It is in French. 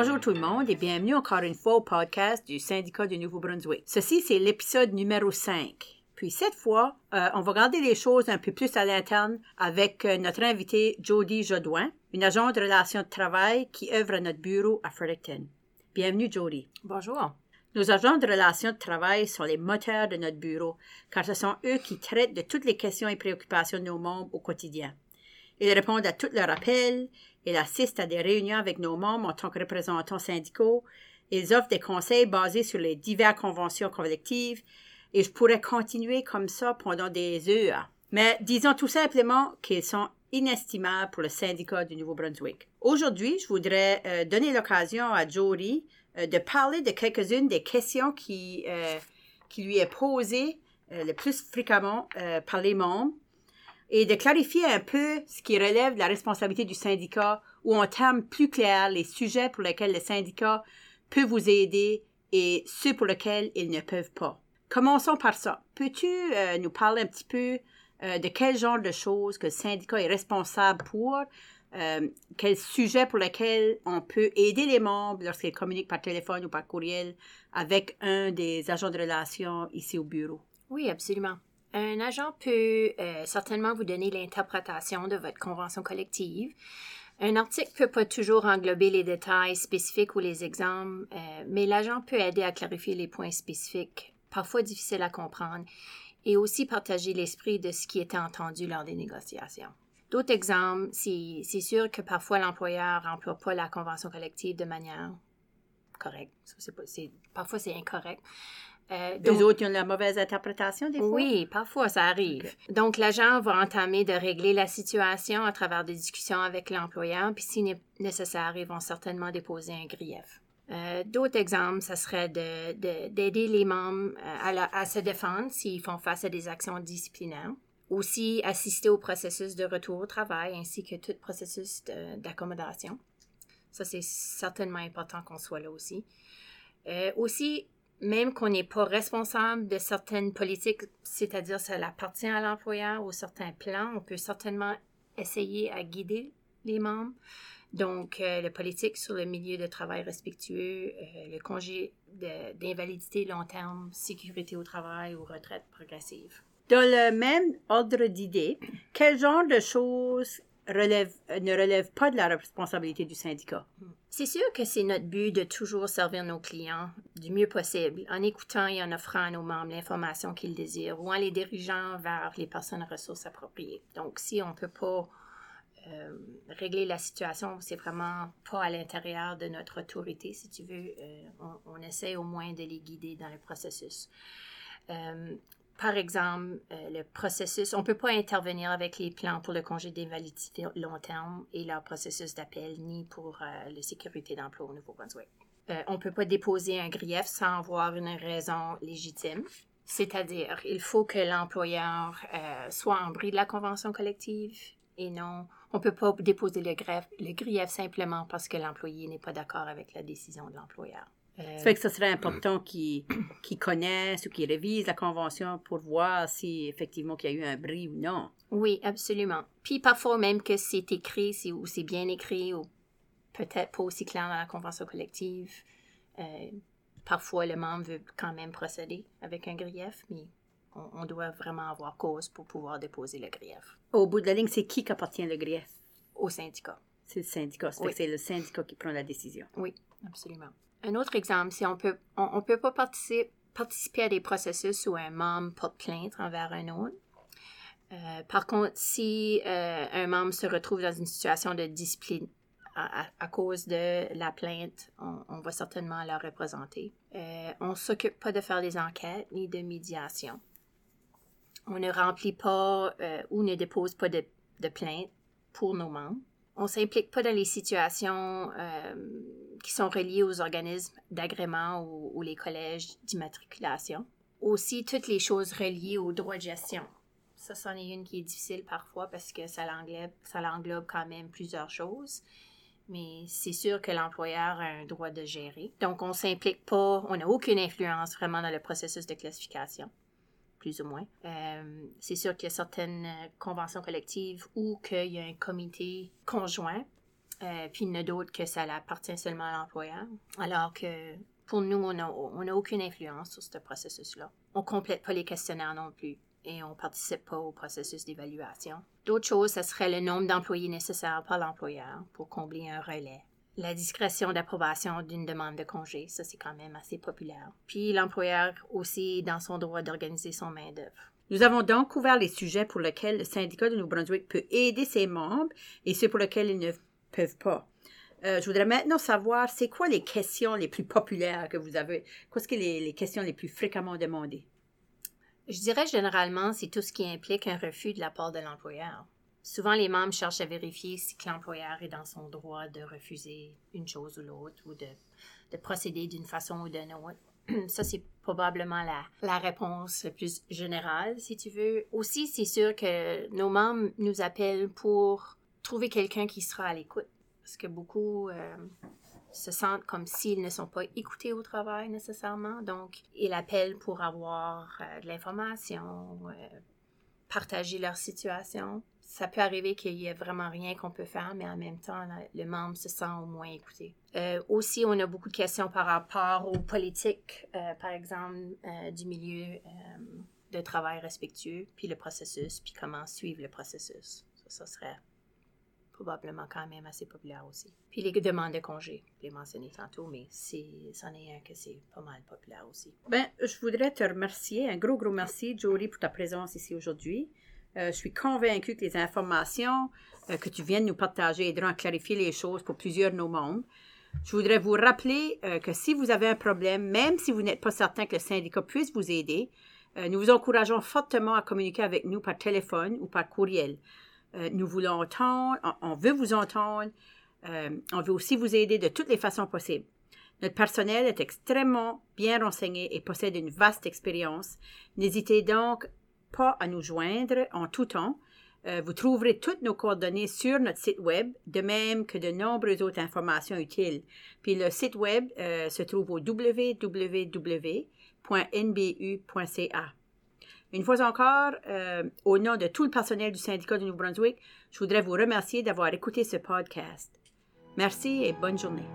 Bonjour tout le monde et bienvenue encore une fois au podcast du syndicat du Nouveau-Brunswick. Ceci, c'est l'épisode numéro 5. Puis cette fois, euh, on va regarder les choses un peu plus à l'interne avec euh, notre invité Jody Jodouin, une agente de relations de travail qui œuvre à notre bureau à Fredericton. Bienvenue Jody. Bonjour. Nos agents de relations de travail sont les moteurs de notre bureau, car ce sont eux qui traitent de toutes les questions et préoccupations de nos membres au quotidien. Ils répondent à tous leurs appels, ils assistent à des réunions avec nos membres en tant que représentants syndicaux, ils offrent des conseils basés sur les diverses conventions collectives, et je pourrais continuer comme ça pendant des heures. Mais disons tout simplement qu'ils sont inestimables pour le syndicat du Nouveau-Brunswick. Aujourd'hui, je voudrais euh, donner l'occasion à Jody euh, de parler de quelques-unes des questions qui, euh, lui est posées le plus fréquemment par les membres et de clarifier un peu ce qui relève de la responsabilité du syndicat ou en termes plus clairs les sujets pour lesquels le syndicat peut vous aider et ceux pour lesquels ils ne peuvent pas. Commençons par ça. Peux-tu euh, nous parler un petit peu euh, de quel genre de choses que le syndicat est responsable pour, euh, quels sujets pour lesquels on peut aider les membres lorsqu'ils communiquent par téléphone ou par courriel avec un des agents de relations ici au bureau? Oui, absolument. Un agent peut euh, certainement vous donner l'interprétation de votre convention collective. Un article peut pas toujours englober les détails spécifiques ou les exemples, euh, mais l'agent peut aider à clarifier les points spécifiques, parfois difficiles à comprendre, et aussi partager l'esprit de ce qui était entendu lors des négociations. D'autres exemples, c'est sûr que parfois l'employeur n'emploie pas la convention collective de manière parfois c'est incorrect. Euh, donc, autres, ont la mauvaise interprétation des fois? Oui, parfois, ça arrive. Donc, l'agent va entamer de régler la situation à travers des discussions avec l'employeur, puis si nécessaire, ils vont certainement déposer un grief. Euh, d'autres exemples, ça serait d'aider les membres euh, à, se défendre s'ils font face à des actions disciplinaires. Aussi, assister au processus de retour au travail ainsi que tout processus d'accommodation. Ça, c'est certainement important qu'on soit là aussi. aussi, même qu'on n'est pas responsable de certaines politiques, c'est-à-dire ça appartient à l'employeur ou certains plans, on peut certainement essayer à guider les membres. Donc, euh, la politique sur le milieu de travail respectueux, euh, le congé d'invalidité long terme, sécurité au travail ou retraite progressive. Dans le même ordre d'idées, quel genre de choses relève, ne relève pas de la responsabilité du syndicat? C'est sûr que c'est notre but de toujours servir nos clients du mieux possible, en écoutant et en offrant à nos membres l'information qu'ils désirent ou en les dirigeant vers les personnes ressources appropriées. Donc, si on ne peut pas euh, régler la situation, c'est vraiment pas à l'intérieur de notre autorité, si tu veux, euh, on, essaie au moins de les guider dans le processus. Euh, par exemple, euh, le processus, on ne peut pas intervenir avec les plans pour le congé d'invalidité long terme et leur processus d'appel, ni pour euh, la sécurité d'emploi au Nouveau-Brunswick. Euh, on ne peut pas déposer un grief sans avoir une raison légitime. C'est-à-dire, il faut que l'employeur soit en bris de la convention collective et non, on ne peut pas déposer le, grief simplement parce que l'employé n'est pas d'accord avec la décision de l'employeur. Ça fait que ce serait important qu'ils connaissent ou qu'ils révisent la convention pour voir si effectivement qu'il y a eu un bris ou non. Oui, absolument. Puis parfois même que c'est écrit ou c'est bien écrit ou peut-être pas aussi clair dans la convention collective. Euh, parfois, le membre veut quand même procéder avec un grief, mais on, doit vraiment avoir cause pour pouvoir déposer le grief. Au bout de la ligne, c'est qui qui appartient le grief? Au syndicat. C'est le syndicat. C'est le syndicat qui prend la décision. Oui, absolument. Un autre exemple, si on peut, on, peut pas participer, à des processus où un membre porte plainte envers un autre. Euh, par contre, si euh, un membre se retrouve dans une situation de discipline à, cause de la plainte, on, va certainement la représenter. Euh, on ne s'occupe pas de faire des enquêtes ni de médiation. On ne remplit pas ou ne dépose pas de, de plainte pour nos membres. On ne s'implique pas dans les situations qui sont reliés aux organismes d'agrément ou, les collèges d'immatriculation. Aussi, toutes les choses reliées aux droits de gestion. Ça, c'en est une qui est difficile parfois parce que ça l'englobe, ça l'englobe quand même plusieurs choses. Mais c'est sûr que l'employeur a un droit de gérer. Donc, on s'implique pas, on n'a aucune influence vraiment dans le processus de classification, plus ou moins. Euh, c'est sûr qu'il y a certaines conventions collectives ou qu'il y a un comité conjoint Euh, puis il y en a d'autres que ça appartient seulement à l'employeur. Alors que pour nous, on n'a on a aucune influence sur ce processus-là. On complète pas les questionnaires non plus et on participe pas au processus d'évaluation. D'autres choses, ce serait le nombre d'employés nécessaires par l'employeur pour combler un relais. La discrétion d'approbation d'une demande de congé, ça c'est quand même assez populaire. Puis l'employeur aussi dans son droit d'organiser son main-d'œuvre. Nous avons donc couvert les sujets pour lesquels le syndicat de Nouveau-Brunswick peut aider ses membres et ceux pour lesquels ils ne peuvent pas. Euh, je voudrais maintenant savoir, c'est quoi les questions les plus populaires que vous avez? Qu'est-ce que les, les questions les plus fréquemment demandées? Je dirais généralement, c'est tout ce qui implique un refus de la part de l'employeur. Souvent, les membres cherchent à vérifier si l'employeur est dans son droit de refuser une chose ou l'autre ou de, de procéder d'une façon ou d'une autre. Ça, c'est probablement la, la réponse plus générale, si tu veux. Aussi, c'est sûr que nos membres nous appellent pour trouver quelqu'un qui sera à l'écoute. Parce que beaucoup euh, se sentent comme s'ils ne sont pas écoutés au travail nécessairement. Donc, ils appellent pour avoir euh, de l'information, euh, partager leur situation. Ça peut arriver qu'il y ait vraiment rien qu'on peut faire, mais en même temps, le membre se sent au moins écouté. Aussi, on a beaucoup de questions par rapport aux politiques, par exemple, du milieu de travail respectueux, puis le processus, puis comment suivre le processus. Ça, ça serait probablement quand même assez populaire aussi. Puis les demandes de congé, je l'ai mentionné tantôt, mais c'en est un que c'est pas mal populaire aussi. Ben, je voudrais te remercier, un gros, gros merci, Jory, pour ta présence ici aujourd'hui. Euh, je suis convaincue que les informations euh, que tu viens de nous partager aideront à clarifier les choses pour plusieurs de nos membres. Je voudrais vous rappeler euh, que si vous avez un problème, même si vous n'êtes pas certain que le syndicat puisse vous aider, nous vous encourageons fortement à communiquer avec nous par téléphone ou par courriel. Euh, nous voulons entendre, on, veut vous entendre, euh, on veut aussi vous aider de toutes les façons possibles. Notre personnel est extrêmement bien renseigné et possède une vaste expérience. N'hésitez donc pas à nous joindre en tout temps. Euh, vous trouverez toutes nos coordonnées sur notre site web, de même que de nombreuses autres informations utiles. Puis le site web se trouve au www.nbu.ca. Une fois encore, euh, au nom de tout le personnel du syndicat du Nouveau-Brunswick, je voudrais vous remercier d'avoir écouté ce podcast. Merci et bonne journée.